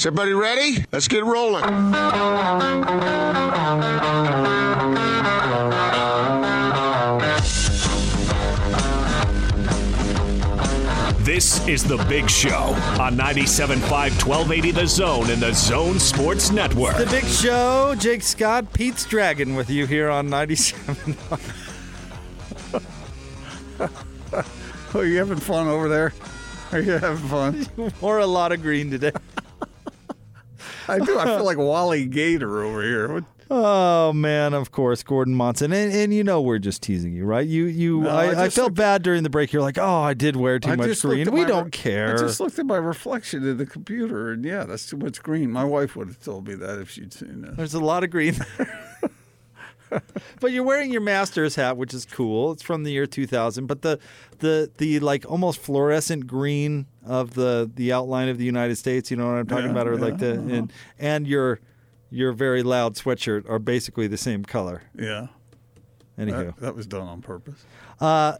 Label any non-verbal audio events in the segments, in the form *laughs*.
Is everybody ready? Let's get rolling. This is The Big Show on 97.5 1280 The Zone and The Zone Sports Network. The Big Show, Jake Scott, Pete's Dragon with you here on 97. Oh, *laughs* you having fun over there? Are you having fun? *laughs* Wore a lot of green today. *laughs* I do. I feel like Wally Gator over here. *laughs* Oh man, of course, Gordon Monson, and, and you know we're just teasing you, right? You you, No, I I, I, felt looked- bad during the break. You're like, oh, I did wear too I much green. We don't re- care. I just looked at my reflection in the computer, and yeah, that's too much green. My wife would have told me that if she'd seen that. There's a lot of green *laughs* but you're wearing your Masters hat, which is cool. It's from the year 2000. But the the the like almost fluorescent green of the the outline of the United States. You know what I'm talking Yeah, about, or like yeah, the and and your your very loud sweatshirt are basically the same color. Yeah, Anywho, that, that was done on purpose. Uh,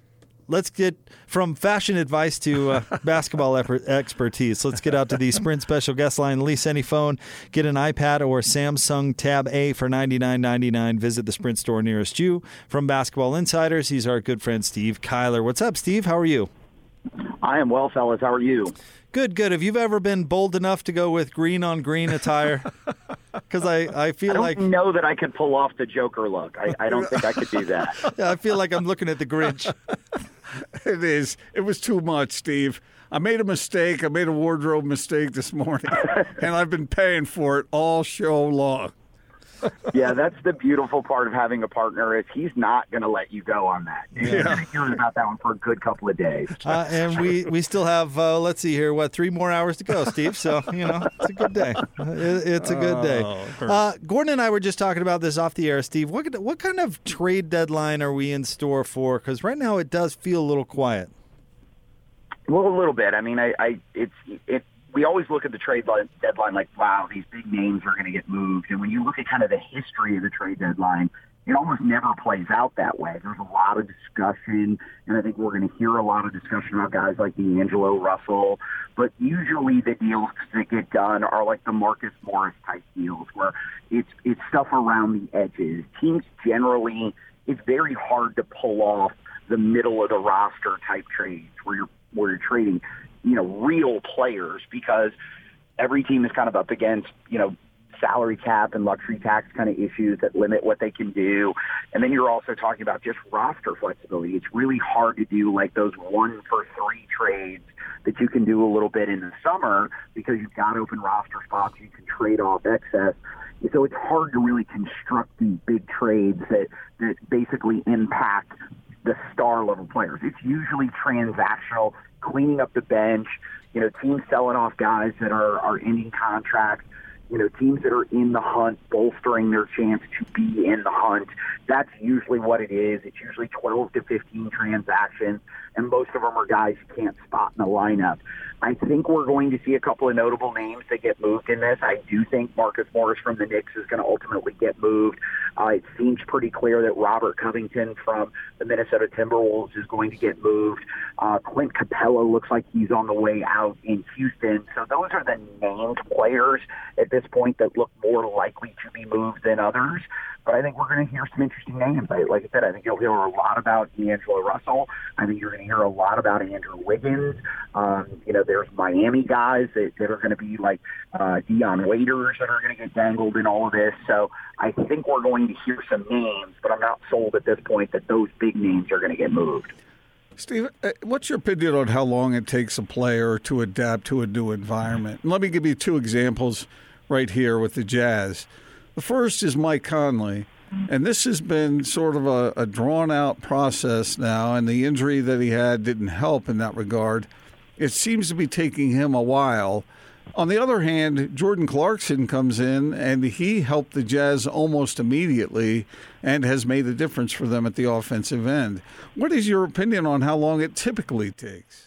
let's get from fashion advice to uh, *laughs* basketball ep- expertise. Let's get out to the Sprint special guest line. Lease any phone, get an iPad or Samsung Tab A for ninety nine ninety nine. Visit the Sprint store nearest you. From Basketball Insiders, he's our good friend Steve Kyler. What's up, Steve? How are you? I am well, fellas. How are you? Good, good. Have you ever been bold enough to go with green on green attire? *laughs* Because I, I feel like I don't like know that I could pull off the Joker look. I, I don't think I could do that. *laughs* I feel like I'm looking at the Grinch. *laughs* It is. It was too much, Steve. I made a mistake. I made a wardrobe mistake this morning, and I've been paying for it all show long. Yeah, that's the beautiful part of having a partner is he's not going to let you go on that. You're going to hear about that one for a good couple of days. Uh, and we, we still have uh, let's see here what three more hours to go, Steve. So you know it's a good day. It, it's a good day. Uh, Gordon and I were just talking about this off the air, Steve. What what kind of trade deadline are we in store for? Because right now it does feel a little quiet. Well, a little bit. I mean, I, I it's it. We always look at the trade deadline like, wow, these big names are going to get moved. And when you look at kind of the history of the trade deadline, it almost never plays out that way. There's a lot of discussion, and I think we're going to hear a lot of discussion about guys like D'Angelo Russell. But usually the deals that get done are like the Marcus Morris type deals, where it's it's stuff around the edges. Teams generally, it's very hard to pull off the middle of the roster type trades where you're where you're trading, you know, real players because every team is kind of up against, you know, salary cap and luxury tax kind of issues that limit what they can do. And then you're also talking about just roster flexibility. It's really hard to do like those one for three trades that you can do a little bit in the summer because you've got open roster spots. You can trade off excess. So it's hard to really construct these big trades that, that basically impact the star level players. It's usually transactional, cleaning up the bench, you know, teams selling off guys that are, are ending contracts, you know, teams that are in the hunt, bolstering their chance to be in the hunt. That's usually what it is. It's usually 12 to 15 transactions, and most of them are guys you can't spot in the lineup. I think we're going to see a couple of notable names that get moved in this. I do think Marcus Morris from the Knicks is going to ultimately get moved. Uh, it seems pretty clear that Robert Covington from the Minnesota Timberwolves is going to get moved. Uh, Clint Capela looks like he's on the way out in Houston. So those are the named players at this point that look more likely to be moved than others. But I think we're going to hear some interesting names. I, like I said, I think you'll hear a lot about D'Angelo Russell. I think you're going to hear a lot about Andrew Wiggins. Um, you know, there's Miami guys that, that are going to be like uh, Dion Waiters that are going to get dangled in all of this. So I think we're going to hear some names, but I'm not sold at this point that those big names are going to get moved. Steve, uh, what's your opinion on how long it takes a player to adapt to a new environment? Let me give you two examples right here with the Jazz. The first is Mike Conley, and this has been sort of a, a drawn out process now, and the injury that he had didn't help in that regard. It seems to be taking him a while. On the other hand, Jordan Clarkson comes in and he helped the Jazz almost immediately and has made a difference for them at the offensive end. What is your opinion on how long it typically takes?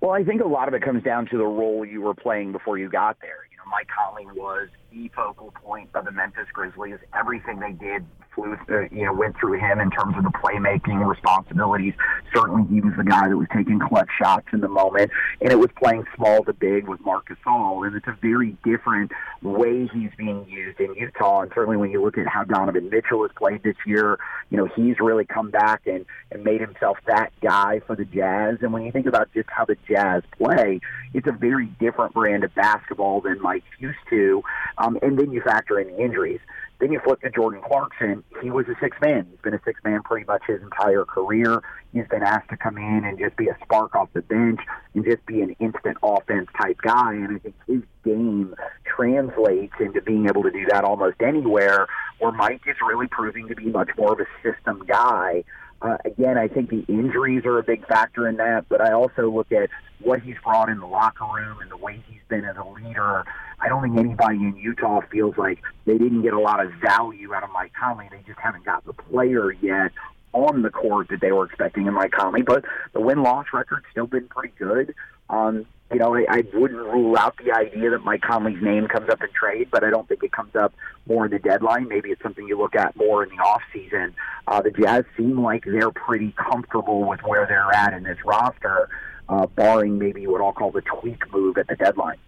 Well, I think a lot of it comes down to the role you were playing before you got there. You know, Mike Conley was the focal point of the Memphis Grizzlies. Everything they did flew, uh, you know, went through him in terms of the playmaking responsibilities. Certainly, he was the guy that was taking clutch shots in the moment, and it was playing small to big with Marc Gasol, and it's a very different way he's being used in Utah. And certainly, when you look at how Donovan Mitchell has played this year, you know, he's really come back and and made himself that guy for the Jazz. And when you think about just how the Jazz play, it's a very different brand of basketball than Mike used to. Um, and then you factor in the injuries. Then you flip to Jordan Clarkson. He was a six man. He's been a six man pretty much his entire career. He's been asked to come in and just be a spark off the bench and just be an instant offense type guy. And I think his game translates into being able to do that almost anywhere. Where Mike is really proving to be much more of a system guy. Uh, again, I think the injuries are a big factor in that, but I also look at what he's brought in the locker room and the way he's been as a leader. I don't think anybody in Utah feels like they didn't get a lot of value out of Mike Conley. They just haven't got the player yet on the court that they were expecting in Mike Conley. But the win loss record's still been pretty good. Um, you know, I, I wouldn't rule out the idea that Mike Conley's name comes up in trade, but I don't think it comes up more in the deadline. Maybe it's something you look at more in the off season. Uh, the Jazz seem like they're pretty comfortable with where they're at in this roster, uh, barring maybe what I'll call the tweak move at the deadline.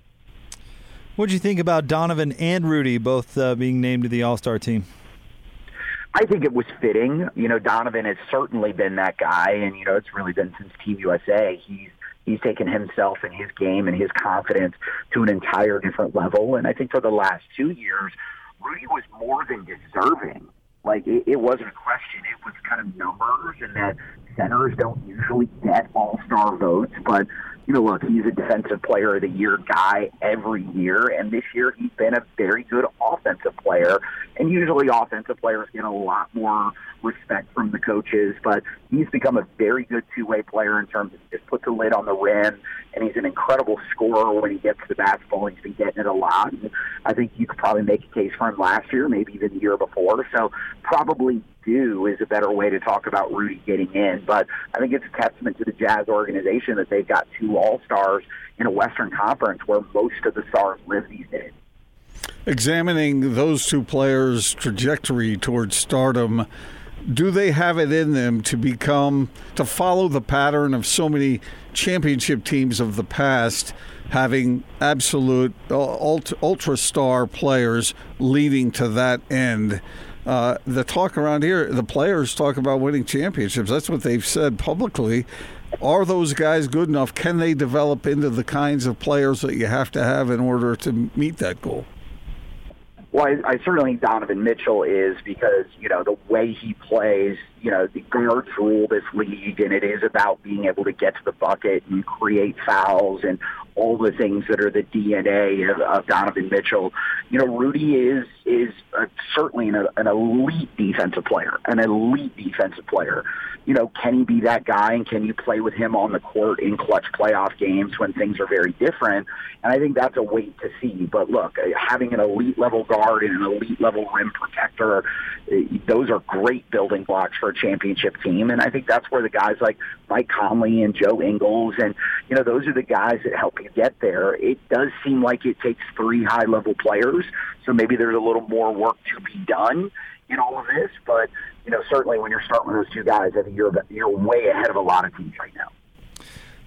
What did you think about Donovan and Rudy both uh, being named to the All Star team? I think it was fitting. You know, Donovan has certainly been that guy, and you know, it's really been since Team USA. He's he's taken himself and his game and his confidence to an entire different level. And I think for the last two years, Rudy was more than deserving. Like it, it wasn't a question; it was kind of numbers, and that centers don't usually get All Star votes, but you know, look, he's a defensive player of the year guy every year, and this year he's been a very good offensive player. And usually offensive players get a lot more respect from the coaches, but he's become a very good two-way player in terms of just put the lid on the rim, and he's an incredible scorer when he gets the basketball. He's been getting it a lot. And I think you could probably make a case for him last year, maybe even the year before. So probably do is a better way to talk about Rudy getting in. But I think it's a testament to the Jazz organization that they've got two All Stars in a Western Conference where most of the stars live these days. Examining those two players' trajectory towards stardom, do they have it in them to become, to follow the pattern of so many championship teams of the past? having absolute uh, ultra star players leading to that end uh, the talk around here, the players talk about winning championships. That's what they've said publicly. Are those guys good enough? Can they develop into the kinds of players that you have to have in order to meet that goal? Well, I, I certainly think Donovan Mitchell is because, you know, the way he plays, you know, the guards rule this league, and it is about being able to get to the bucket and create fouls and all the things that are the DNA of, of Donovan Mitchell. You know, Rudy is is uh, certainly an, an elite defensive player, an elite defensive player. You know, can he be that guy, and can you play with him on the court in clutch playoff games when things are very different? And I think that's a wait to see. But look, uh, having an elite level guard and an elite level rim protector, uh, those are great building blocks for a championship team. And I think that's where the guys like Mike Conley and Joe Ingles, and you know, those are the guys that help you get there. It does seem like it takes three high level players, so maybe there's a little more work to be done in all of this. But you know, certainly when you're starting with those two guys, I think you're you're way ahead of a lot of teams right now.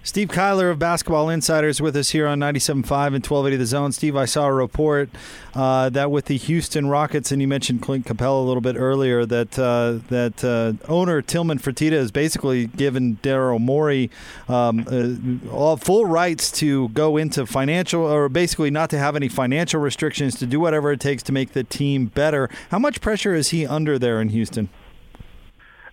Steve Kyler of Basketball Insiders with us here on 97.5 and 1280 The Zone. Steve, I saw a report uh, that with the Houston Rockets, and you mentioned Clint Capela a little bit earlier, that uh, that uh, owner Tillman Fertitta has basically given Daryl Morey um, uh, all full rights to go into financial, or basically not to have any financial restrictions, to do whatever it takes to make the team better. How much pressure is he under there in Houston?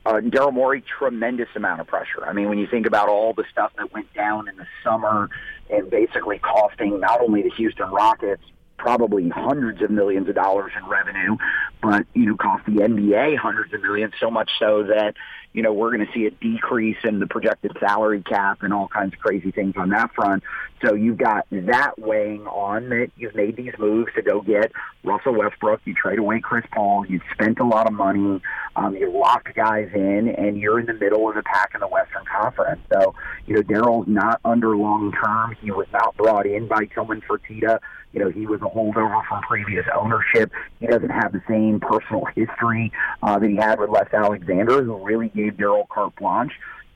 Uh, Daryl Morey, tremendous amount of pressure. I mean, when you think about all the stuff that went down in the summer and basically costing not only the Houston Rockets probably hundreds of millions of dollars in revenue, but you know, cost the NBA hundreds of millions. So much so that you know, we're going to see a decrease in the projected salary cap and all kinds of crazy things on that front. So you've got that weighing on that you've made these moves to go get Russell Westbrook. You trade away Chris Paul. You've spent a lot of money. Um, you locked guys in, and you're in the middle of the pack in the Western Conference. So, you know, Daryl's not under long term. He was not brought in by Tillman Fertitta. You know, he was a holdover from previous ownership. He doesn't have the same personal history uh, that he had with Les Alexander, who really gave Daryl carte blanche.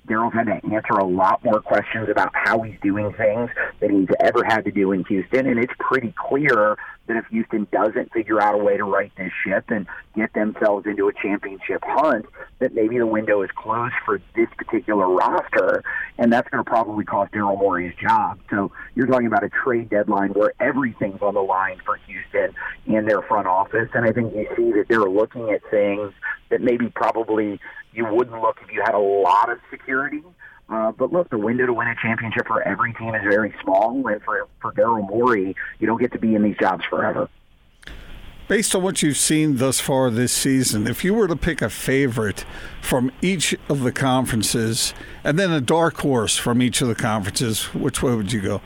Daryl's had to answer a lot more questions about how he's doing things than he's ever had to do in Houston, and it's pretty clear that if Houston doesn't figure out a way to right this ship and get themselves into a championship hunt, that maybe the window is closed for this particular roster, and that's going to probably cost Daryl Morey his job. So you're talking about a trade deadline where everything's on the line for Houston and their front office, and I think you see that they're looking at things that maybe probably you wouldn't look if you had a lot of security. Uh, but look, the window to win a championship for every team is very small, and for for Daryl Morey, you don't get to be in these jobs forever. Based on what you've seen thus far this season, if you were to pick a favorite from each of the conferences, and then a dark horse from each of the conferences, which way would you go?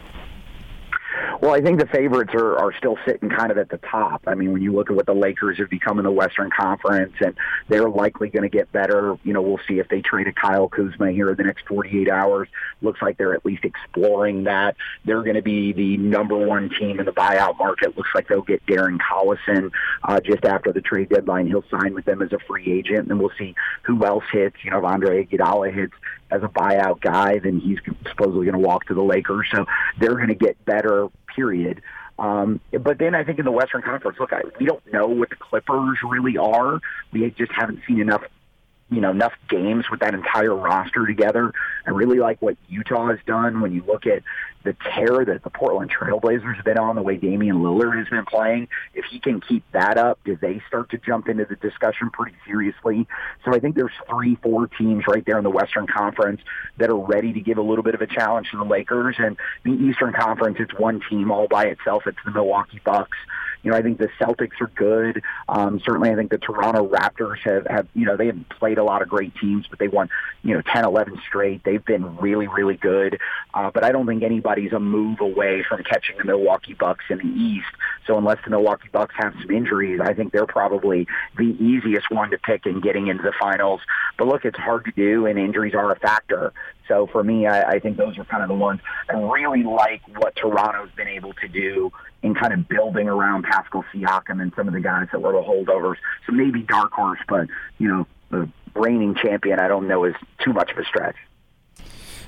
Well, I think the favorites are, are still sitting kind of at the top. I mean, when you look at what the Lakers have become in the Western Conference, and they're likely going to get better. You know, we'll see if they trade a Kyle Kuzma here in the next 48 hours. Looks like they're at least exploring that. They're going to be the number one team in the buyout market. Looks like they'll get Darren Collison uh, just after the trade deadline. He'll sign with them as a free agent, and then we'll see who else hits. You know, if Andre Iguodala hits as a buyout guy, then he's supposedly going to walk to the Lakers. So they're going to get better period. Um, but then I think in the Western Conference, look, I, we don't know what the Clippers really are. We just haven't seen enough you know enough games with that entire roster together. I really like what Utah has done when you look at the tear that the Portland Trailblazers have been on, the way Damian Lillard has been playing. If he can keep that up, do they start to jump into the discussion pretty seriously? So I think there's three, four teams right there in the Western Conference that are ready to give a little bit of a challenge to the Lakers. And the Eastern Conference, it's one team all by itself. It's the Milwaukee Bucks. You know, I think the Celtics are good. Um, certainly, I think the Toronto Raptors have, have, you know, they haven't played a lot of great teams, but they won, you know, 10, 11 straight. They've been really, really good. Uh, but I don't think anybody's a move away from catching the Milwaukee Bucks in the East. So unless the Milwaukee Bucks have some injuries, I think they're probably the easiest one to pick in getting into the finals. But look, it's hard to do, and injuries are a factor. So for me, I, I think those are kind of the ones. I really like what Toronto's been able to do in kind of building around Pascal Siakam and some of the guys that were the holdovers. So maybe dark horse, but you know, the reigning champion, I don't know is too much of a stretch.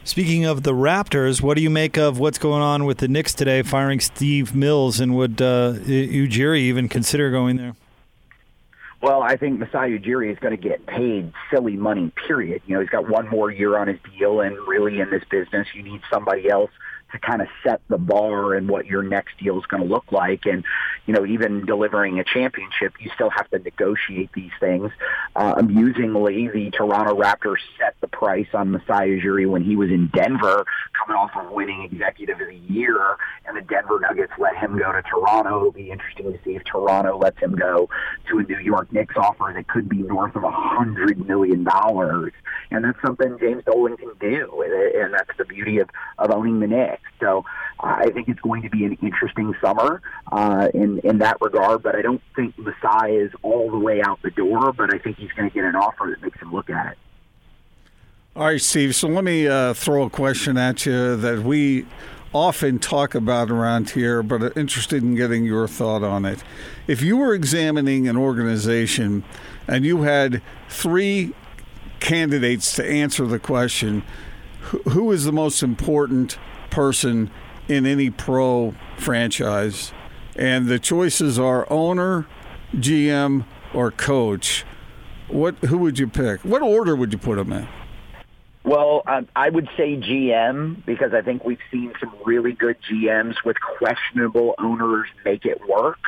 Speaking of the Raptors, what do you make of what's going on with the Knicks today, firing Steve Mills, and would uh, Ujiri even consider going there? Well, I think Masai Ujiri is going to get paid silly money, period. You know, he's got one more year on his deal, and really in this business, you need somebody else to kind of set the bar and what your next deal is going to look like. And, you know, even delivering a championship, you still have to negotiate these things. Uh, amusingly, the Toronto Raptors set the price on Masai Ujiri when he was in Denver, coming off of winning Executive of the Year, and the Denver Nuggets let him go to Toronto. It'll be interesting to see if Toronto lets him go to a New York Knicks offer that could be north of a hundred million dollars, and that's something James Dolan can do, and that's the beauty of of owning the Knicks. So uh, I think it's going to be an interesting summer uh, in in that regard. But I don't think Masai is all the way out the door. But I think he's going to get an offer that makes him look at it. All right, Steve. So let me uh, throw a question at you that we often talk about around here, but interested in getting your thought on it. If you were examining an organization and you had three candidates to answer the question, who is the most important person in any pro franchise, and the choices are owner, GM, or coach. What who would you pick? What order would you put them in? Well, um, I would say GM because I think we've seen some really good GMs with questionable owners make it work.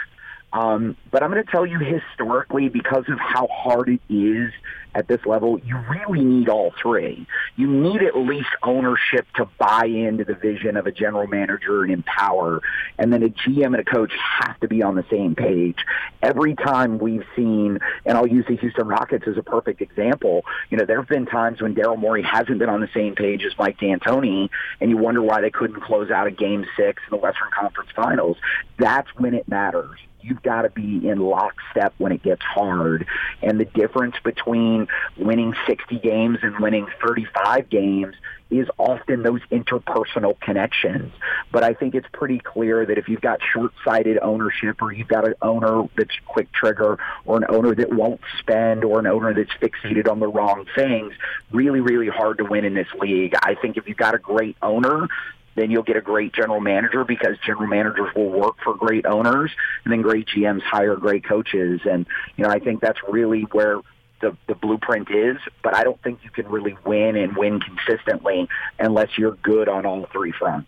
Um, but I'm going to tell you historically, because of how hard it is at this level, you really need all three. You need at least ownership to buy into the vision of a general manager and empower. And then a GM and a coach have to be on the same page. Every time we've seen, and I'll use the Houston Rockets as a perfect example, you know, there have been times when Daryl Morey hasn't been on the same page as Mike D'Antoni, and you wonder why they couldn't close out a game six in the Western Conference Finals. That's when it matters you've got to be in lockstep when it gets hard. And the difference between winning 60 games and winning 35 games is often those interpersonal connections. But I think it's pretty clear that if you've got short-sighted ownership or you've got an owner that's quick trigger or an owner that won't spend or an owner that's fixated on the wrong things, really, really hard to win in this league. I think if you've got a great owner, then you'll get a great general manager because general managers will work for great owners and then great GMs hire great coaches. And, you know, I think that's really where the, the blueprint is, but I don't think you can really win and win consistently unless you're good on all three fronts.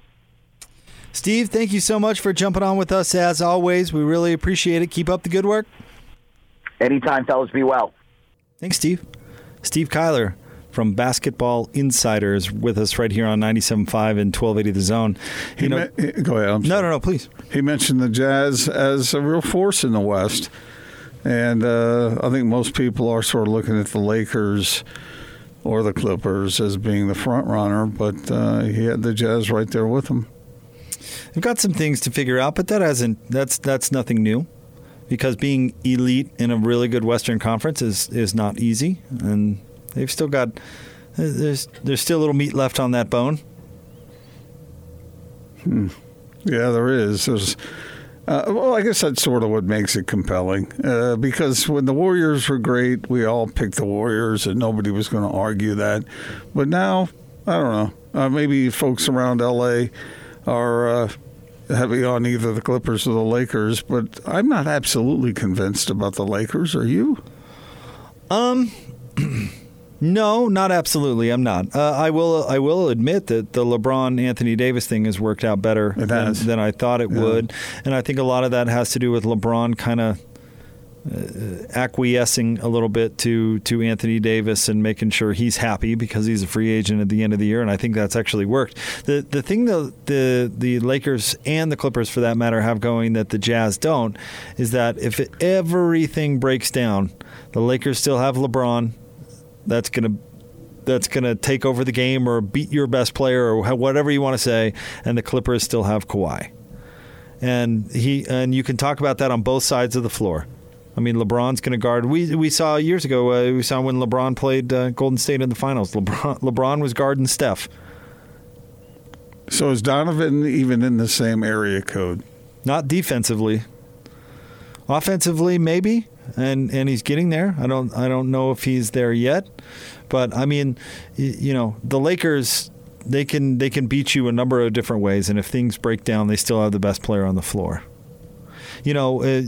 Steve, thank you so much for jumping on with us as always. We really appreciate it. Keep up the good work. Anytime, fellas, be well. Thanks, Steve. Steve Kyler from Basketball Insiders with us right here on 97.5 and 1280 The Zone. You He know, me- go ahead. I'm no, sorry. no, no, please. He mentioned the Jazz as a real force in the West. And uh, I think most people are sort of looking at the Lakers or the Clippers as being the front runner, but uh, he had the Jazz right there with him. We've got some things to figure out, but that hasn't. That's that's nothing new, because being elite in a really good Western Conference is is not easy, and they've still got. There's there's still a little meat left on that bone. Yeah, there is. There's, uh, well, I guess that's sort of what makes it compelling. Uh, because when the Warriors were great, we all picked the Warriors, and nobody was going to argue that. But now, I don't know. Uh, maybe folks around L.A. are uh, heavy on either the Clippers or the Lakers, but I'm not absolutely convinced about the Lakers. Are you? *clears throat* No, not absolutely. I'm not. Uh, I will. I will admit that the LeBron Anthony Davis thing has worked out better than, than I thought it Yeah. would, and I think a lot of that has to do with LeBron kind of uh, acquiescing a little bit to to Anthony Davis and making sure he's happy because he's a free agent at the end of the year, and I think that's actually worked. the The thing that the the Lakers and the Clippers, for that matter, have going that the Jazz don't is that if everything breaks down, the Lakers still have LeBron that's going to that's going to take over the game or beat your best player or whatever you want to say, and the Clippers still have Kawhi. And he and you can talk about that on both sides of the floor. I mean, LeBron's going to guard. We we saw years ago. Uh, we saw when LeBron played uh, Golden State in the finals. LeBron LeBron was guarding Steph. So is Donovan even in the same area code? Not defensively. Offensively, maybe, and and he's getting there. I don't I don't know if he's there yet, but I mean, you know, the Lakers they can they can beat you a number of different ways, and if things break down, they still have the best player on the floor. You know, uh,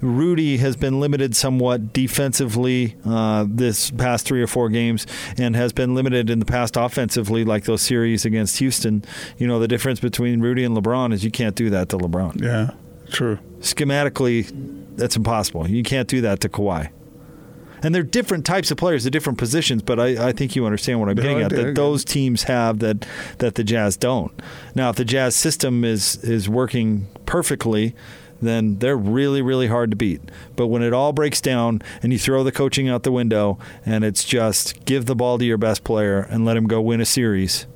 Rudy has been limited somewhat defensively uh, this past three or four games, and has been limited in the past offensively, like those series against Houston. You know, the difference between Rudy and LeBron is you can't do that to LeBron Yeah, true. Schematically, that's impossible. You can't do that to Kawhi. And they're different types of players, they're different positions, but I, I think you understand what I'm No, getting at. That those teams have that that the Jazz don't. Now, if the Jazz system is is working perfectly, then they're really really hard to beat. But when it all breaks down and you throw the coaching out the window and it's just give the ball to your best player and let him go win a series,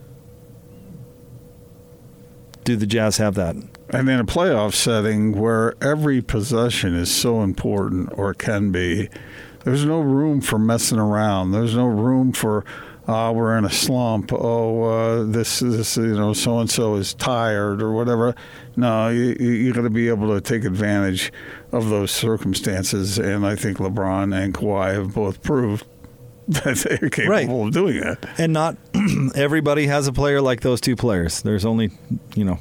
do the Jazz have that? And in a playoff setting where every possession is so important or can be, there's no room for messing around. There's no room for, uh, we're in a slump. Oh, uh, this is, you know, so and so is tired or whatever. No, you, you, got to be able to take advantage of those circumstances. And I think LeBron and Kawhi have both proved *laughs* that they're capable of doing that. and not *clears throat* everybody has a player like those two players. There's only, you know,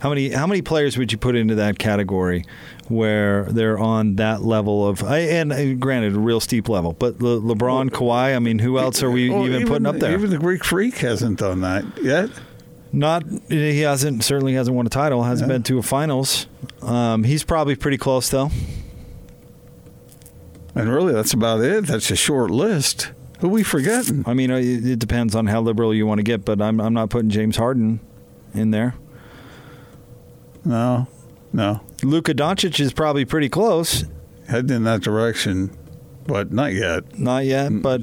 how many how many players would you put into that category where they're on that level of and uh, granted a real steep level, but Le, LeBron, Kawhi. I mean, who else are we Well, even, putting up there? Even the Greek Freak hasn't done that yet. Not he hasn't certainly hasn't won a title. Hasn't Yeah. been to a finals. Um, he's probably pretty close though. And really, that's about it. That's a short list. Who we forgetting? I mean, uh, it, it depends on how liberal you want to get, but I'm I'm not putting James Harden in there. No, no. Luka Doncic is probably pretty close. Heading in that direction, but not yet. Not yet, but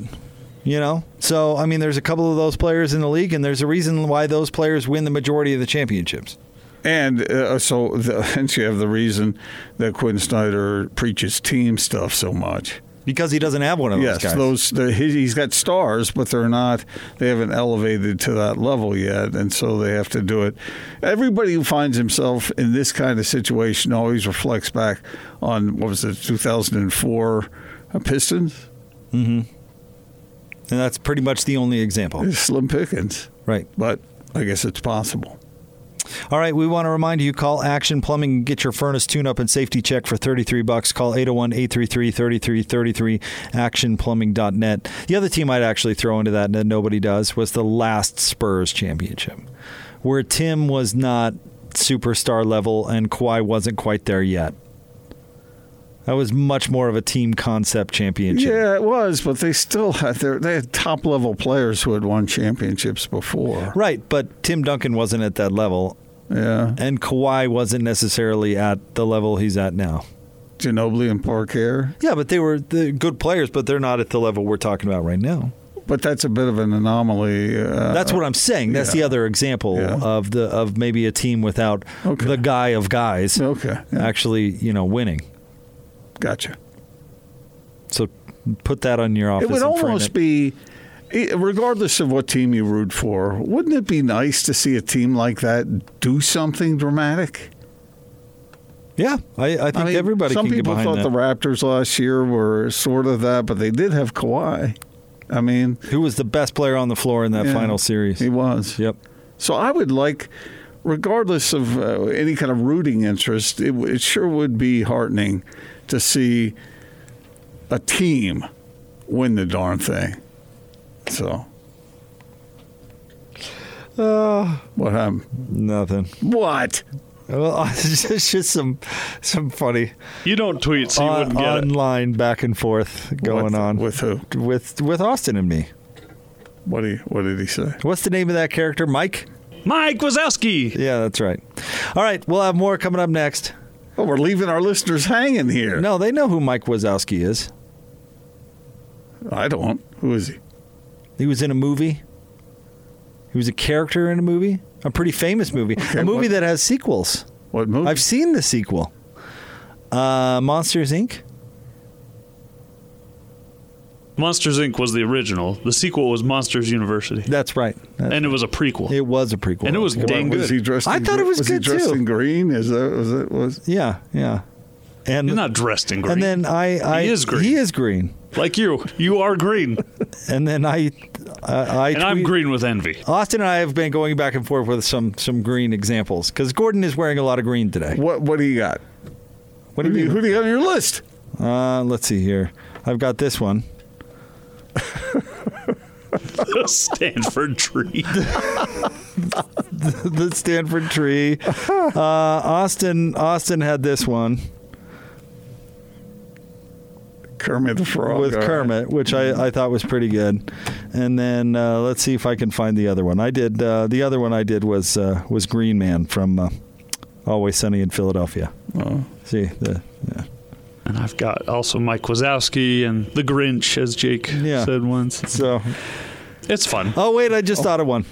you know. So I mean, there's a couple of those players in the league, and there's a reason why those players win the majority of the championships. And uh, so, the, *laughs* hence you have the reason that Quin Snyder preaches team stuff so much. Because he doesn't have one of those Yes, guys. those he- he's got stars, but they're not. They haven't elevated to that level yet, and so they have to do it. Everybody who finds himself in this kind of situation always reflects back on what was it, 2004 uh, Pistons, mm-hmm. and that's pretty much the only example. slim pickings, Right. but I guess it's possible. All right, we want to remind you call Action Plumbing and get your furnace tune up and safety check for 33 bucks. Call 801-833-3333 actionplumbing.net. The other team I'd actually throw into that that nobody does was the last Spurs championship where Tim was not superstar level and Kawhi wasn't quite there yet. That was much more of a team concept championship. Yeah, it was, but they still had their they had top level players who had won championships before. Right, but Tim Duncan wasn't at that level Yeah, and Kawhi wasn't necessarily at the level he's at now. Ginobili and Parker. Yeah, but they were the good players, but they're not at the level we're talking about right now. But that's a bit of an anomaly. Uh, That's what I'm saying. That's the other example Yeah. of the of maybe a team without Okay. the guy of guys okay. Yeah, actually, you know, winning. Gotcha. So put that on your office. It would almost it. be, regardless of what team you root for, wouldn't it be nice to see a team like that do something dramatic? Yeah, I, I think everybody Some can people thought that. the Raptors last year were sort of that, but they did have Kawhi. I mean, Who was the best player on the floor in that yeah, final series? He was. Yep. So I would like, regardless of uh, any kind of rooting interest, it, it sure would be heartening to see a team win the darn thing. So. Uh, what happened? Nothing. What? Well, *laughs* it's just some some funny You don't tweet, so you on, wouldn't get it. online back and forth going What- on with who? with with Austin and me. What did he, What did he say? What's the name of that character? Mike. Mike Wazowski. Yeah, that's right. All right, we'll have more coming up next. Oh, we're leaving our listeners hanging here. No, they know who Mike Wazowski is. I don't. Who is he? He was in a movie. He was a character in a movie, a pretty famous movie, a movie what- that has sequels. What movie? I've seen the sequel, uh, Monsters Inc. Monsters Inc. was the original. The sequel was Monsters University, That's right. That's- and it was a prequel. it was a prequel, And it was Yeah. dang was good. he dressed? I in thought it gr- was was good, he dressed too. in green? Is that was it? Was Yeah, yeah. And He's not dressed in green. and then I, I He is green. He is green. like you, you are green, *laughs* And then I, I, I and I'm tweet- green with envy. Austin and I have been going back and forth with some some green examples because Gordon is wearing a lot of green today. what? What do you got? What do Who do you you, mean? who do you got on your list? Uh, let's see here. I've got this one. *laughs* Stanford tree. *laughs* the Stanford tree. Uh, Austin Austin had this one Kermit the Frog with all right. Kermit, which I, I thought was pretty good. And then uh, let's see if I can find the other one. I did uh, the other one I did was uh, was Green Man from uh, Always Sunny in Philadelphia. Oh. See the yeah. And I've got also Mike Wazowski and the Grinch, as Jake Yeah. said once. so. It's fun. Oh wait, I just thought of one.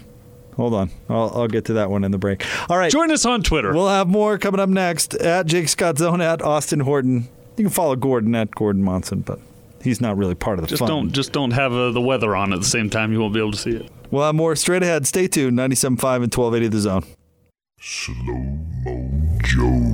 Hold on, I'll, I'll get to that one in the break. All right, Join us on Twitter. We'll have more coming up next at Jake Scott Zone at Austin Horton. You can follow Gordon at Gordon Monson, but he's not really part of the just fun. don't just don't have uh, the weather on at the same time. You won't be able to see it. We'll have more straight ahead. Stay tuned. 97.5 and 1280 The Zone. Slow Mo Joe.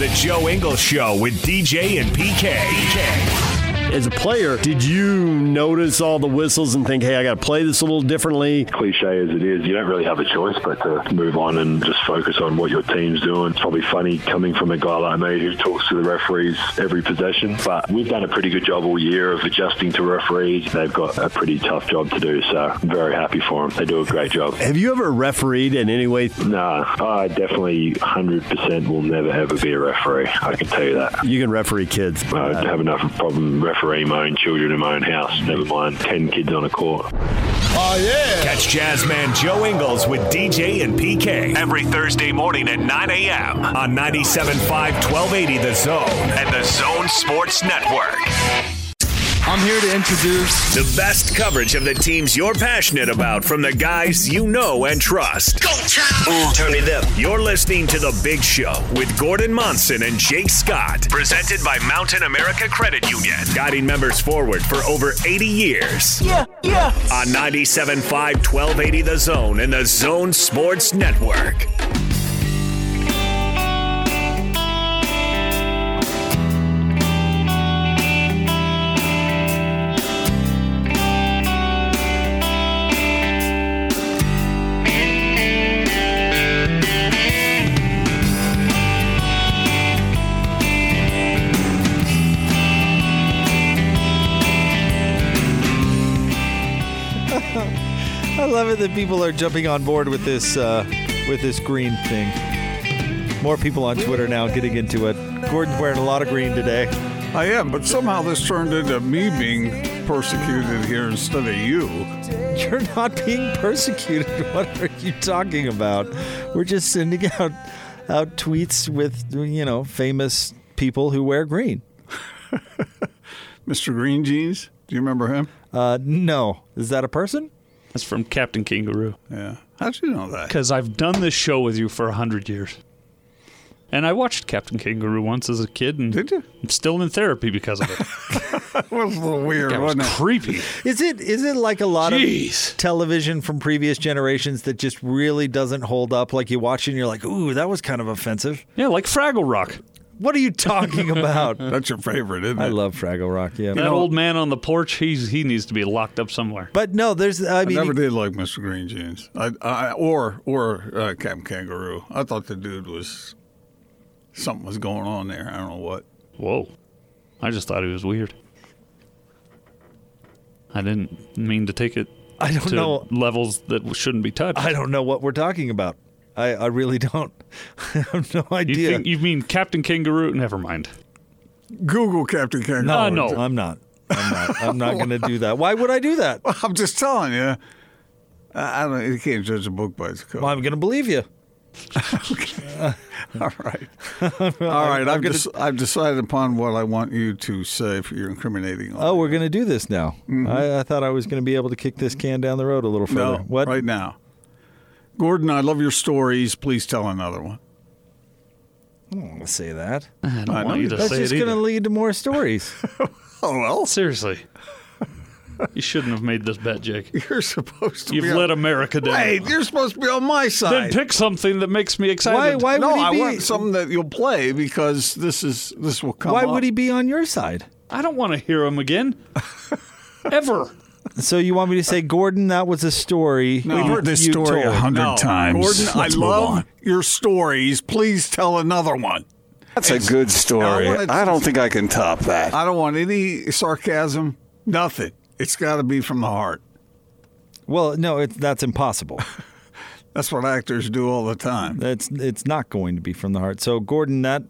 The Joe Ingles Show with DJ and PK. As a player, did you notice all the whistles and think, hey, I got to play this a little differently? cliche as it is, you don't really have a choice but to move on and just focus on what your team's doing. It's probably funny coming from a guy like me who talks to the referees every possession, but we've done a pretty good job all year of adjusting to referees. They've got a pretty tough job to do, so I'm very happy for them. They do a great job. Have you ever refereed in any way? Nah, I definitely 100% will never ever be a referee. I can tell you that. You can referee kids. I have enough of a problem refereeing my own children in my own house, never mind 10 kids on a court. Oh, yeah. Catch Jazzman Joe Ingles with DJ and PK every Thursday morning at 9 a.m. on 97.5 1280 The Zone and The Zone Sports Network. I'm here to introduce The best coverage of the teams you're passionate about from the guys you know and trust. Go, Turn it up. You're listening to The Big Show with Gordon Monson and Jake Scott. Presented by Mountain America Credit Union. Guiding members forward for over 80 years. Yeah, yeah. On 97.5 1280 The Zone and The Zone Sports Network. That people are jumping on board with this uh, with this green thing. More people on Twitter now getting into it. Gordon's wearing a lot of green today. I am, but somehow this turned into me being persecuted here instead of you. *laughs* You're not being persecuted. *laughs* What are you talking about? We're just sending out out tweets with you know famous people who wear green. *laughs* Mr. Green Jeans, do you remember him? Uh, no, is that a person? That's from Captain Kangaroo. Yeah. How'd you know that? Because I've done this show with you for a hundred years. And I watched Captain Kangaroo once as a kid, and Did you? I'm still in therapy because of it. *laughs* That was a little weird, That was wasn't it? creepy. Is it is it like a lot Jeez. of television from previous generations that just really doesn't hold up? Like you watch it and you're like, ooh, that was kind of offensive. Yeah, like Fraggle Rock. What are you talking *laughs* about? That's your favorite, isn't it? I love Fraggle Rock. Yeah, That old man on the porch, he's he needs to be locked up somewhere. but no, there's. I mean, I mean, never did like Mr. Green Jeans. I, I or or uh, Captain Kangaroo. I thought the dude was something was going on there. I don't know what. Whoa. I just thought he was weird. I didn't mean to take it I don't to know. levels that shouldn't be touched. I don't know what we're talking about. I, I really don't. *laughs* I have no you idea. think you mean Captain Kangaroo? Never mind. Google Captain Kangaroo. no, Uh, no. I'm not. I'm not. I'm not going to do that. Why would I do that? *laughs* I'm just telling you. I I don't. You can't judge a book by its cover. Well, I'm going to believe you. *laughs* All right. All right. I've, gonna- just, I've decided upon what I want you to say for your incriminating. Oh, we're going to do this now. I, I thought I was going to be able to kick this can down the road a little further. no, what? right now. Gordon, I love your stories. Please tell another one. I don't want to say that. I don't I want you you to That's say just it going to lead to more stories. *laughs* Oh well, Seriously. you shouldn't have made this bet, Jake. *laughs* you're supposed to. You've be let on, America down. Wait, you're supposed to be on my side. then pick something that makes me why? excited. Why no, would he I be? want something that you'll play because this is this will come. why up. would he be on your side? I don't want to hear him again. *laughs* Ever. So you want me to say, uh, Gordon, that was a story. No. We've heard this you story a hundred No, times. Gordon, I Let's move love on. your stories. Please tell another one. That's a good story. I wanna- I don't think I can top that. I don't want any sarcasm. Nothing. It's got to be from the heart. Well, no, it's that's impossible. *laughs* That's what actors do all the time. That's it's not going to be from the heart. So, Gordon, that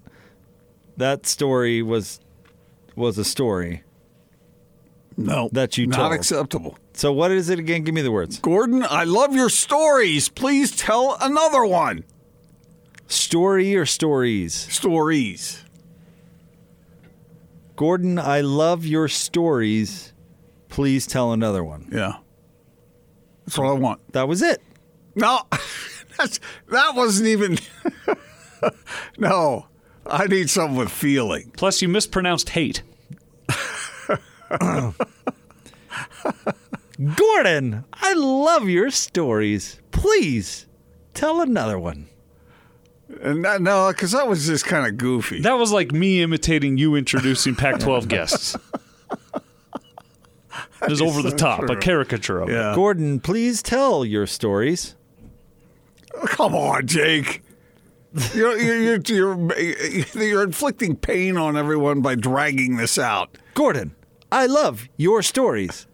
that story was was a story. No, That you not told. acceptable. So, what is it again? Give me the words. Gordon, I love your stories. Please tell another one. Story or stories? Stories. Gordon, I love your stories. Please tell another one. Yeah, that's what I want. That was it. No, *laughs* that's that wasn't even. *laughs* no, I need something with feeling. Plus, you mispronounced hate. *coughs* Gordon, I love your stories. Please tell another one. And that, no, because that was just kind of goofy. That was like me imitating you introducing Pac *laughs* 12 guests. It was over the top, a caricature of it. yeah. Gordon, please tell your stories. Oh, come on, Jake. You're, you're, you're, you're, you're inflicting pain on everyone by dragging this out. Gordon, I love your stories.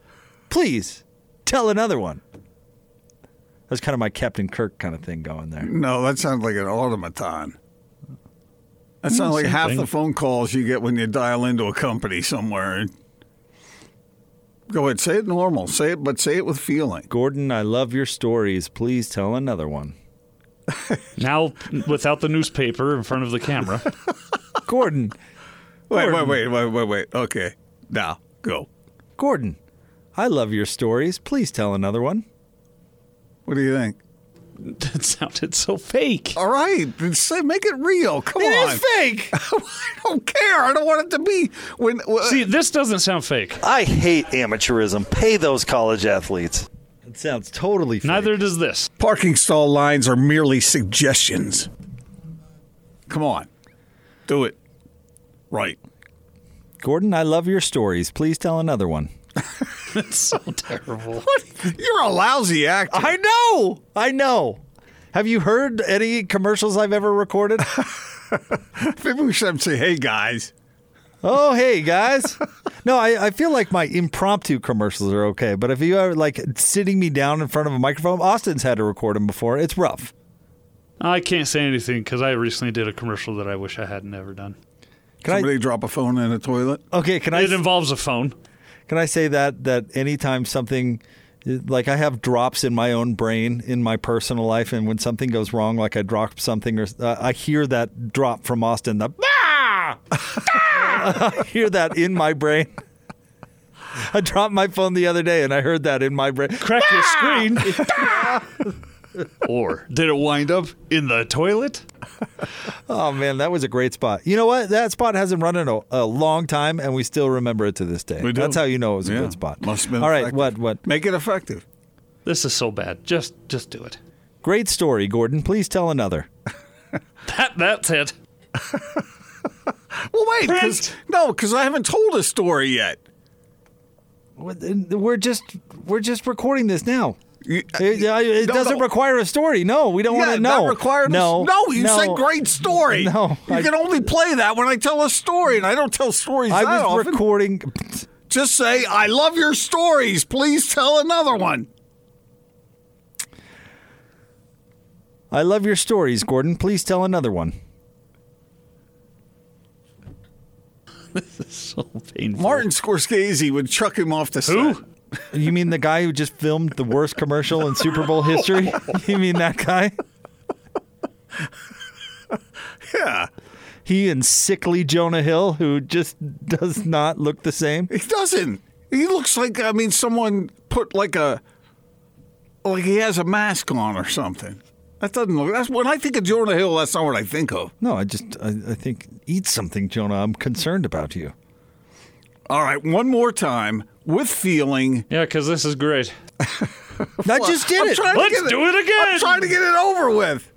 Please tell another one. That's kind of my Captain Kirk kind of thing going there. No, that sounds like an automaton. That hmm, sounds like half thing. the phone calls you get when you dial into a company somewhere. Go ahead, say it normal. Say it, but say it with feeling. Gordon, I love your stories. Please tell another one. *laughs* Now, without the newspaper in front of the camera. Gordon, Wait, wait, wait, wait, wait, wait. Okay, now go. Gordon, I love your stories. Please tell another one. What do you think? That sounded so fake. All right, say make it real. Come It on. is fake. *laughs* I don't care. I don't want it to be when. when See, this doesn't sound fake. I hate amateurism. Pay those college athletes. It sounds totally fake. Neither does this. parking stall lines are merely suggestions. Come on, do it right. Gordon, I love your stories. Please tell another one. *laughs* It's so terrible. You're a lousy actor. I know. I know. Have you heard any commercials I've ever recorded? *laughs* Maybe we should have say, "Hey guys." oh, hey guys. *laughs* No, I, I feel like my impromptu commercials are okay, but if you are like sitting me down in front of a microphone, Austin's had to record them before. It's rough. I can't say anything because I recently did a commercial that I wish I had never done. Can I? Somebody drop a phone in a toilet. Okay, can I? It involves a phone. Can I say that that anytime something like I have drops in my own brain in my personal life, and when something goes wrong, like I drop something, or uh, I hear that drop from Austin, the "Ah!" I *laughs* hear that in my brain. *laughs* I dropped my phone the other day, and I heard that in my brain. Crack your screen. *laughs* or *laughs* did it wind up in the toilet? Oh man, that was a great spot. You know what? That spot hasn't run in a, a long time, and we still remember it to this day. We do. That's how you know it was a Yeah. good spot. Must have been All right, effective. what what? Make it effective. This is so bad. Just just do it. Great story, Gordon. Please tell another. *laughs* That that's it. Well, wait, because no, because I haven't told a story yet. We're just we're just recording this now. You- It, uh, it No, doesn't no. require a story. No, we don't Yeah, want to know. that required a- no, no. You no. said great story. *laughs* No, you I- can only play that when I tell a story, and I don't tell stories I that was often. recording. Just say, "I love your stories. Please tell another one." I love your stories, Gordon. Please tell another one. *laughs* This is so painful. Martin Scorsese would chuck him off the Who? set. You mean the guy who just filmed the worst commercial in Super Bowl history? *laughs* You mean that guy? Yeah, He and sickly Jonah Hill, who just does not look the same. he doesn't. He looks like I mean, someone put like a like he has a mask on or something. That doesn't look. That's when I think of Jonah Hill. That's not what I think of. No, I just I, I think eat something, Jonah. I'm concerned about you. All right, one more time with feeling. Yeah, because this is great. *laughs* I just did I'm it. trying to Let's get do it again. I'm trying to get it over with.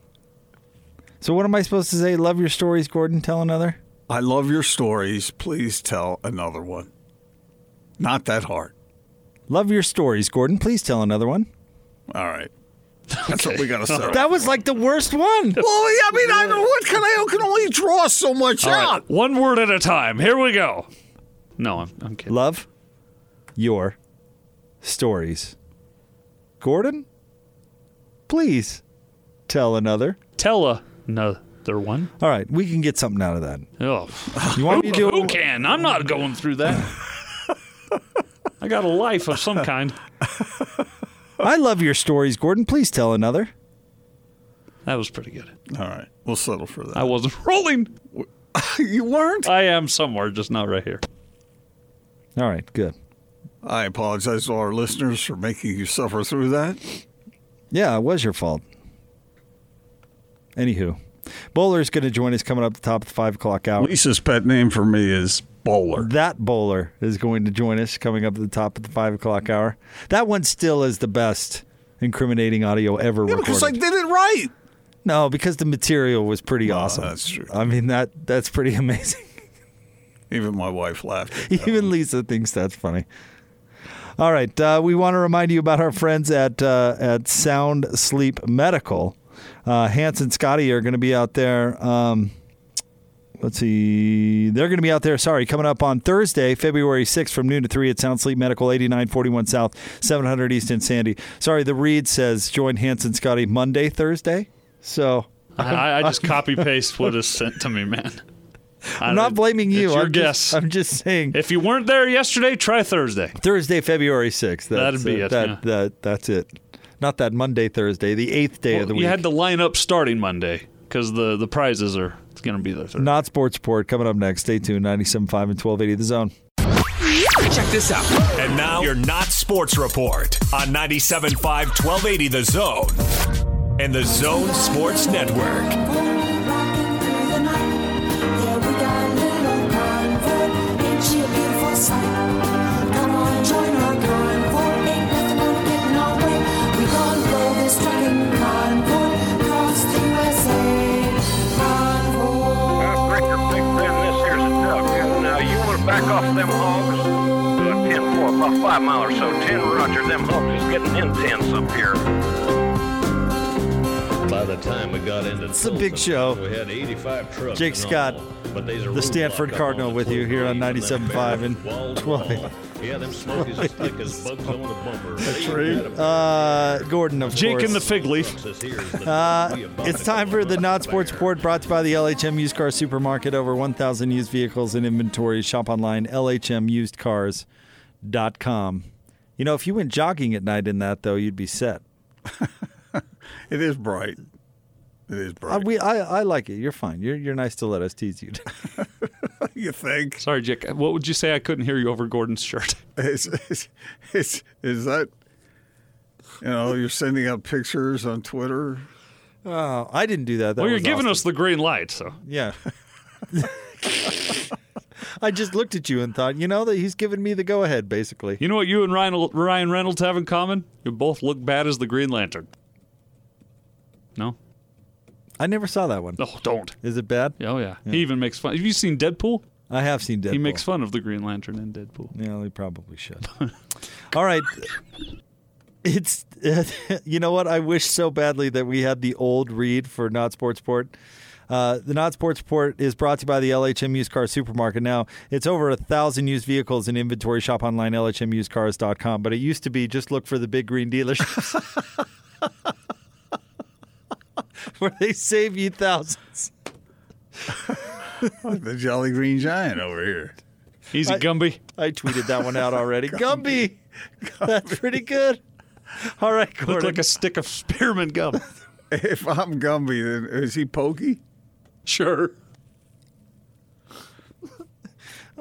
So what am I supposed to say? Love your stories, Gordon. Tell another. I love your stories. Please tell another one. Not that hard. Love your stories, Gordon. Please tell another one. All right. *laughs* That's what we got to settle. That was like the worst one. *laughs* well, yeah, I mean, I don't, what can I, I can only draw so much All out. right, one word at a time. Here we go. No, I'm, I'm kidding. Love your stories. Gordon, please tell another. Tell another one. All right, we can get something out of that. Oh, You want me to do who can? I'm not going through that. *laughs* I got a life of some kind. I love your stories, Gordon. Please tell another. That was pretty good. All right. We'll settle for that. I wasn't rolling. *laughs* you weren't? I am somewhere, just not right here. All right, good. I apologize to our listeners for making you suffer through that. Yeah, it was your fault. Anywho, Bowler's going to join us coming up the top of the five o'clock hour. Lisa's pet name for me is Bowler. That bowler is going to join us coming up at the top of the five o'clock hour. That one still is the best incriminating audio ever Yeah, recorded. because I did it right. no, because the material was pretty awesome. that's true. I mean that that's pretty *laughs* amazing. Even my wife laughed. Even one. Lisa thinks that's funny. All right, uh, we want to remind you about our friends at uh, at Sound Sleep Medical. Uh, Hans and Scotty are going to be out there. Um, let's see, they're going to be out there. Sorry, coming up on Thursday, February 6th, from noon to three at Sound Sleep Medical, 8941 South, 700 East in Sandy. Sorry, the read says join Hans and Scotty Monday, Thursday. So I, I just *laughs* copy paste what is sent to me, man. *laughs* I'm not blaming you. It's your I'm guess. Just, I'm just saying. if you weren't there yesterday, try Thursday. Thursday, February 6th. That's, That'd be uh, it, That, yeah. that, that's it. Not that Monday, Thursday, the eighth day Well, of the week. you had to line up starting Monday because the, the prizes are it's going to be there. Thursday. Not Sports Report coming up next. Stay tuned. 97.5 and 1280 The Zone. Check this out. And now your Not Sports Report on 97.5 1280 The Zone and The Zone Sports Network. 4, about 5 mile or so. 10 Roger, them hogs is getting intense up here. By the time we got into It's a big show. we had 85 trucks. Jake Scott, all. But a the Stanford Cardinal with you here on close 97.5 and 12. Yeah, them smokies as thick as bugs on a bumper. That's right. Uh, Gordon, of course. Jake course. and the fig leaf. Uh, it's time for the Not Sports Report brought to you by the LHM Used Car Supermarket. Over 1,000 used vehicles in inventory. Shop online, lhmusedcars.com. You know, if you went jogging at night in that, though, you'd be set. *laughs* It is bright. It is bright. we, I, I like it. You're fine. You're, you're nice to let us tease you. *laughs* you think? Sorry, Jake. What would you say? I couldn't hear you over Gordon's shirt. *laughs* Is, is, is, is that, you know, you're sending out pictures on Twitter? oh, I didn't do that. that well, you're giving Austin. us the green light, so. Yeah. *laughs* I just looked at you and thought, you know, that he's giving me the go ahead, basically. You know what you and Ryan, Ryan Reynolds have in common? You both look bad as the Green Lantern. No? I never saw that one. No, don't. Is it bad? Oh, yeah. He even makes fun. Have you seen Deadpool? I have seen Deadpool. He makes fun of the Green Lantern in Deadpool. Yeah, he probably should. *laughs* All right. It's *laughs* you know what I wish so badly that we had the old read for Not Sports Report. Uh, the Not Sports Report is brought to you by the LHM Used Car Supermarket. Now it's over a thousand used vehicles in inventory. Shop online lhmusedcars.com. But it used to be just look for the big green dealerships *laughs* *laughs* where they save you thousands. the Jolly Green Giant over here. Easy, I- Gumby. I tweeted that one out already. *laughs* Gumby, that's pretty good. All right, Look Gordon. like a stick of spearmint gum. If I'm Gumby, then is he Pokey? Sure. *laughs*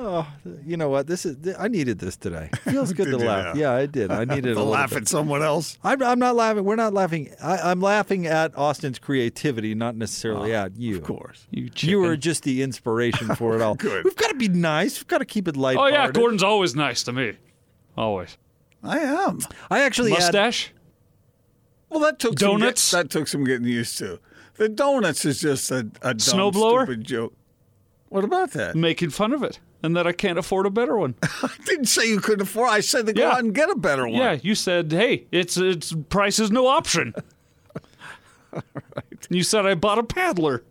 Oh, you know what? This is. I needed this today. Feels *laughs* good Did to you laugh. now? Yeah, I did. I needed to a laugh bit. at someone else? I'm, I'm not laughing. We're not laughing. I, I'm laughing at Austin's creativity, not necessarily ah, at you. Of course. You, You were just the inspiration for it *laughs* all. Good. We've got to be nice. We've got to keep it light. Oh, yeah. Gordon's always nice to me. Always. I am. I actually had. Mustache? Well, that took Donuts? Some get, that took some getting used to. The donuts is just a, a dumb, Snowblower? stupid joke. What about that? Making fun of it. And that I can't afford a better one. *laughs* I didn't say you couldn't afford. I said to go Yeah. out and get a better one. Yeah, you said, hey, it's it's price is no option. *laughs* You said I bought a paddler.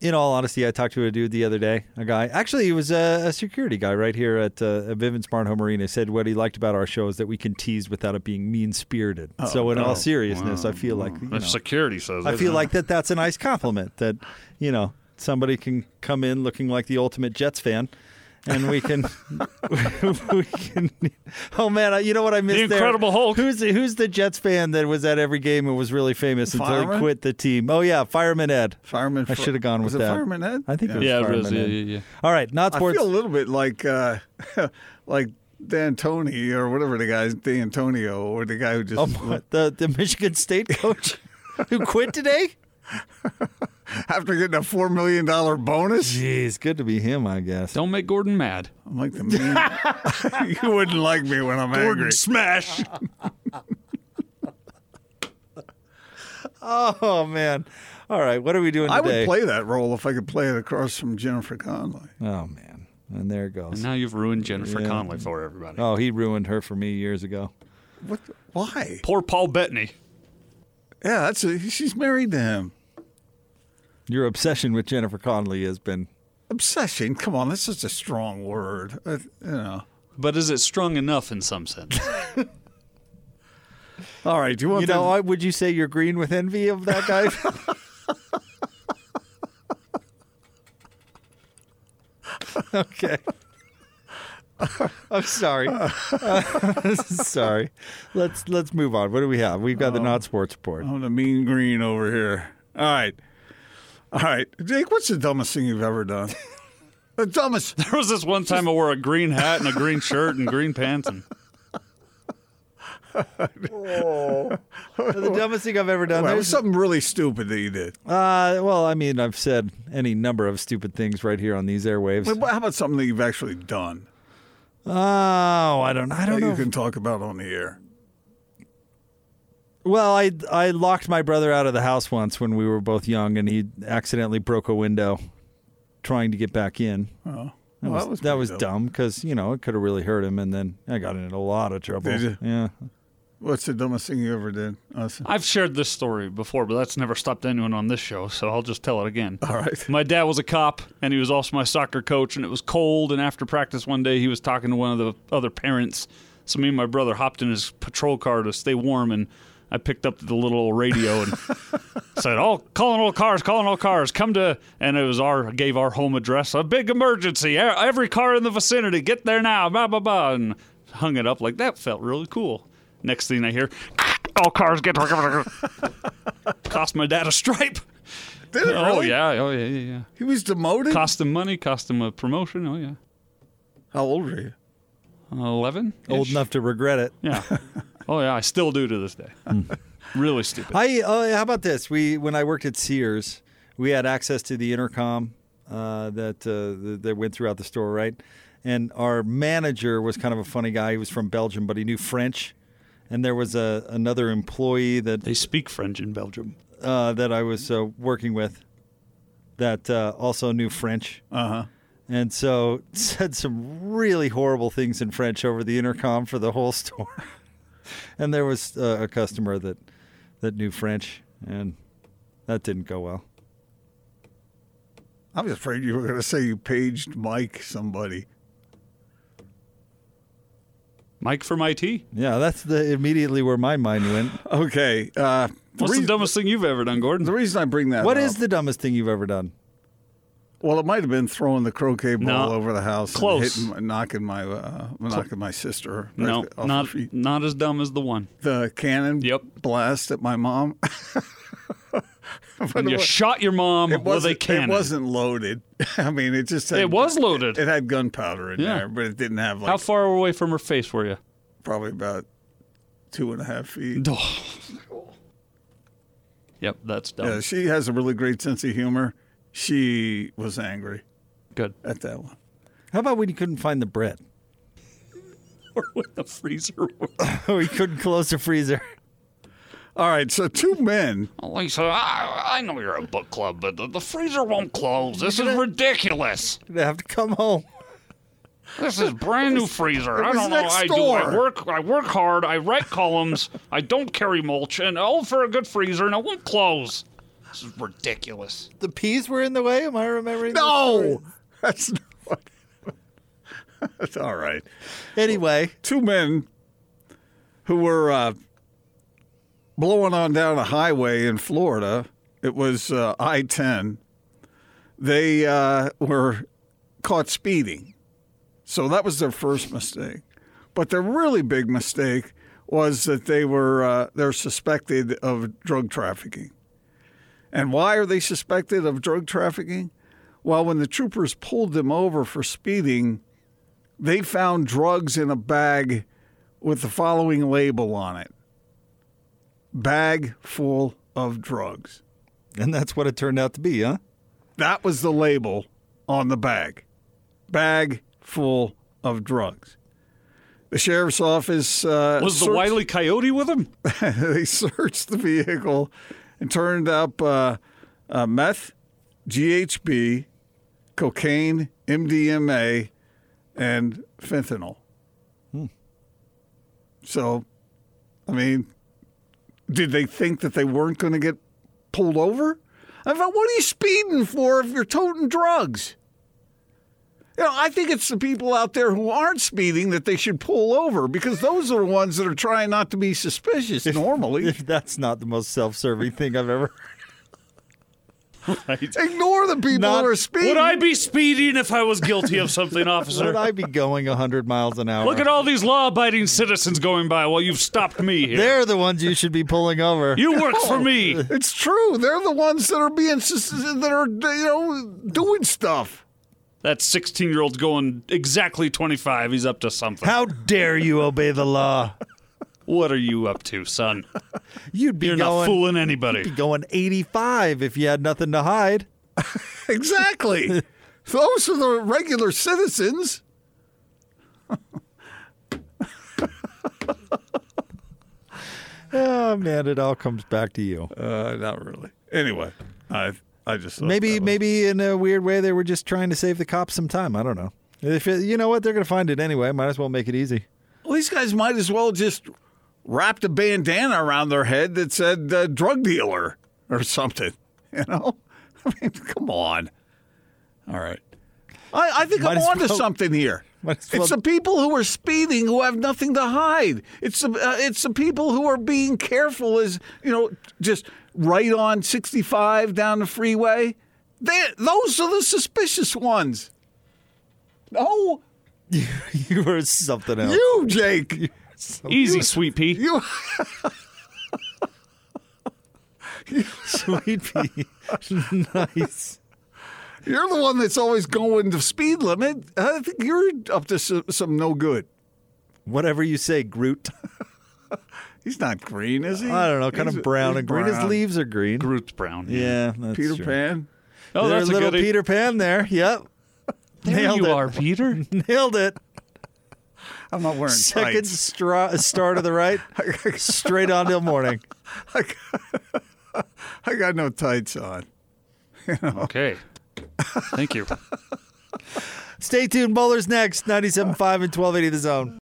In all honesty, I talked to a dude the other day, a guy. Actually, he was a, a security guy right here at uh, at Vivint Smart Home Arena. Said what he liked about our show is that we can tease without it being mean spirited. so, in all seriousness, I feel like you know, If security says I feel huh? like that that's a nice compliment. That you know somebody can come in looking like the ultimate Jets fan. And we can, *laughs* we can. Oh man, you know what I missed? there? Incredible Hulk. Who's the, who's the Jets fan that was at every game and was really famous until he quit the team? Oh yeah, Fireman Ed. Fireman. I should have gone was with it that. Fireman Ed? I think it was Yeah, it was. Yeah, Ed. yeah, yeah. All right, not sports. I feel a little bit like uh, *laughs* like Dan Tony or whatever the guy's Dantonio or the guy who just Oh, the the Michigan State coach who quit today. *laughs* after getting a four million dollar bonus. Jeez, good to be him, I guess. Don't make Gordon mad. I'm like the mean. *laughs* you wouldn't like me when I'm Gordon angry. smash. Oh man. All right, what are we doing I today? would play that role if I could play it across from Jennifer Connelly. Oh man, and there it goes. And now you've ruined Jennifer Yeah. Connelly for everybody. Oh, he ruined her for me years ago. What? Why? Poor Paul Bettany. Yeah, that's a, she's married to him. Your obsession with Jennifer Connelly has been. Obsession. Come on, that's such a strong word. Uh, you know. But is it strong enough in some sense? *laughs* All right. Do you want You the- know, I- would you say you're green with envy of that guy? *laughs* okay. I'm sorry. *laughs* sorry. Let's let's move on. What do we have? We've got the not sports report. I'm the mean green over here. All right. All right. Jake, what's the dumbest thing you've ever done? *laughs* The dumbest. There was this one time I wore a green hat and a green shirt and green pants, and the dumbest thing I've ever done. Well, it There's- was something really stupid that you did. Uh, well, I mean, I've said any number of stupid things right here on these airwaves. But how about something that you've actually done? Oh, I don't. I don't that know. You can talk about on the air. Well, I I locked my brother out of the house once when we were both young, and he accidentally broke a window trying to get back in. Oh, That well, was that was that was dumb. dumb because you know it could have really hurt him, and then I got into a lot of trouble. Did you? Yeah. What's the dumbest thing you ever did? Us? I've shared this story before, but that's never stopped anyone on this show, so I'll just tell it again. All right. My dad was a cop, and he was also my soccer coach, and it was cold. And after practice one day, he was talking to one of the other parents. So me and my brother hopped in his patrol car to stay warm, and I picked up the little old radio and *laughs* said, "Oh, calling all cars, calling all cars, come to." And it was our gave our home address. A big emergency. Every car in the vicinity, get there now. Blah blah blah, and hung it up like that. Felt really cool. Next thing I hear, *laughs* all cars get. *laughs* Cost my dad a stripe. Did it Oh really? yeah, oh yeah, yeah, yeah. He was demoted. Cost him money, cost him a promotion. Oh yeah, How old were you? eleven. Old enough to regret it. Yeah. Oh yeah, I still do to this day. *laughs* really stupid. I uh, how about this? We when I worked at Sears, we had access to the intercom uh, that uh, that went throughout the store, right? And our manager was kind of a funny guy. He was from Belgium, but he knew French. And there was a another employee that they speak French in Belgium uh, that I was uh, working with that uh, also knew French. Uh huh. And so *laughs* said some really horrible things in French over the intercom for the whole store. And there was uh, a customer that that knew French, and that didn't go well. I was afraid you were going to say you paged Mike somebody. Mike from IT. Yeah, that's the immediately where my mind went. *laughs* Okay. Uh, What's the dumbest thing you've ever done, Gordon? The reason I bring that What up, is the dumbest thing you've ever done? Well, it might have been throwing the croquet ball No. over the house, Close. and hitting, knocking my uh, knocking my sister. No, off her not not as dumb as the one. the cannon Yep. blast at my mom. *laughs* You wa- shot your mom it with a wasn't, cannon. it wasn't loaded. *laughs* I mean, it just had, It was loaded. It had gunpowder in Yeah. there, but it didn't have like How far away from her face were you? probably about two and a half feet. Yep, that's dumb. Yeah, she has a really great sense of humor. She was angry Good. at that one. How about when you couldn't find the bread? *laughs* Or when the freezer. or you *laughs* couldn't close the freezer? All right, so two men. Lisa, I, I know you're a book club, but the, the freezer won't close. This is ridiculous. They have to come home. This is brand new freezer. I was don't know. next I do. I door. work. I work hard. I write columns. I don't carry mulch, and all for a good freezer, and it won't close. This is ridiculous. The peas were in the way. Am I remembering? No, that's not what. *laughs* That's all right. Anyway, Two men who were uh, blowing on down a highway in Florida. It was uh, I 10. They uh, were caught speeding. So that was their first mistake. But their really big mistake was that they were uh, they're suspected of drug trafficking. And why are they suspected of drug trafficking? Well, when the troopers pulled them over for speeding, they found drugs in a bag with the following label on it bag full of drugs. and that's what it turned out to be, huh? That was the label on the bag bag full of drugs. The sheriff's office uh, Was the searched- wily coyote with him? *laughs* they searched the vehicle and turned up uh, uh, meth, GHB, cocaine, MDMA, and fentanyl. So, I mean, did they think that they weren't going to get pulled over? I thought, what are you speeding for if you're toting drugs? You know, I think it's the people out there who aren't speeding that they should pull over because those are the ones that are trying not to be suspicious normally. That's not the most self-serving thing I've ever. *laughs* Ignore the people Not- who are speeding. Would I be speeding if I was guilty of something, *laughs* Would officer? I be going 100 miles an hour? Look at all these law-abiding citizens going by while you've stopped me here. They're the ones you should be pulling over. You work for me. It's true. They're the ones that are being sus- that are you know doing stuff. That 16 year old's going exactly 25. He's up to something. How dare you obey the law? What are you up to, son? You'd be You're going, not fooling anybody. You'd be going 85 if you had nothing to hide. *laughs* Exactly. Those are the regular citizens. Oh man, it all comes back to you. Uh, not really. Anyway, I I just Maybe was- maybe in a weird way they were just trying to save the cops some time. I don't know. If it, you know what, they're going to find it anyway. Might as well make it easy. Well, these guys might as well just wrapped a bandana around their head that said uh, drug dealer or something. *laughs* You know? *laughs* I mean, come on. All right. I, I think Might I'm as onto well- something here. *laughs* well- It's the people who are speeding who have nothing to hide. It's the uh, it's the people who are being careful as you know, just right on 65 down the freeway. They those are the suspicious ones. No, *laughs* you were something else. you, Jake. Easy, sweet pea. You *laughs* Sweet pea. *laughs* nice. You're the one that's always going the speed limit. I think you're up to some, some no good. Whatever you say, Groot. He's not green, is he? I don't know, kind He's- of brown he's and green. His brown. leaves are green. Groot's brown. Yeah, that's Peter true. Pan. Oh, There's that's a little goodie. Peter Pan there. Yep. *laughs* There Nailed you it. are, Peter. *laughs* Nailed it. I'm not wearing Second tights. stra- star to the right, straight on till morning. *laughs* I got, I got no tights on. Okay. Thank you. Stay tuned. Bowlers next. 97.5 and 1280 the zone.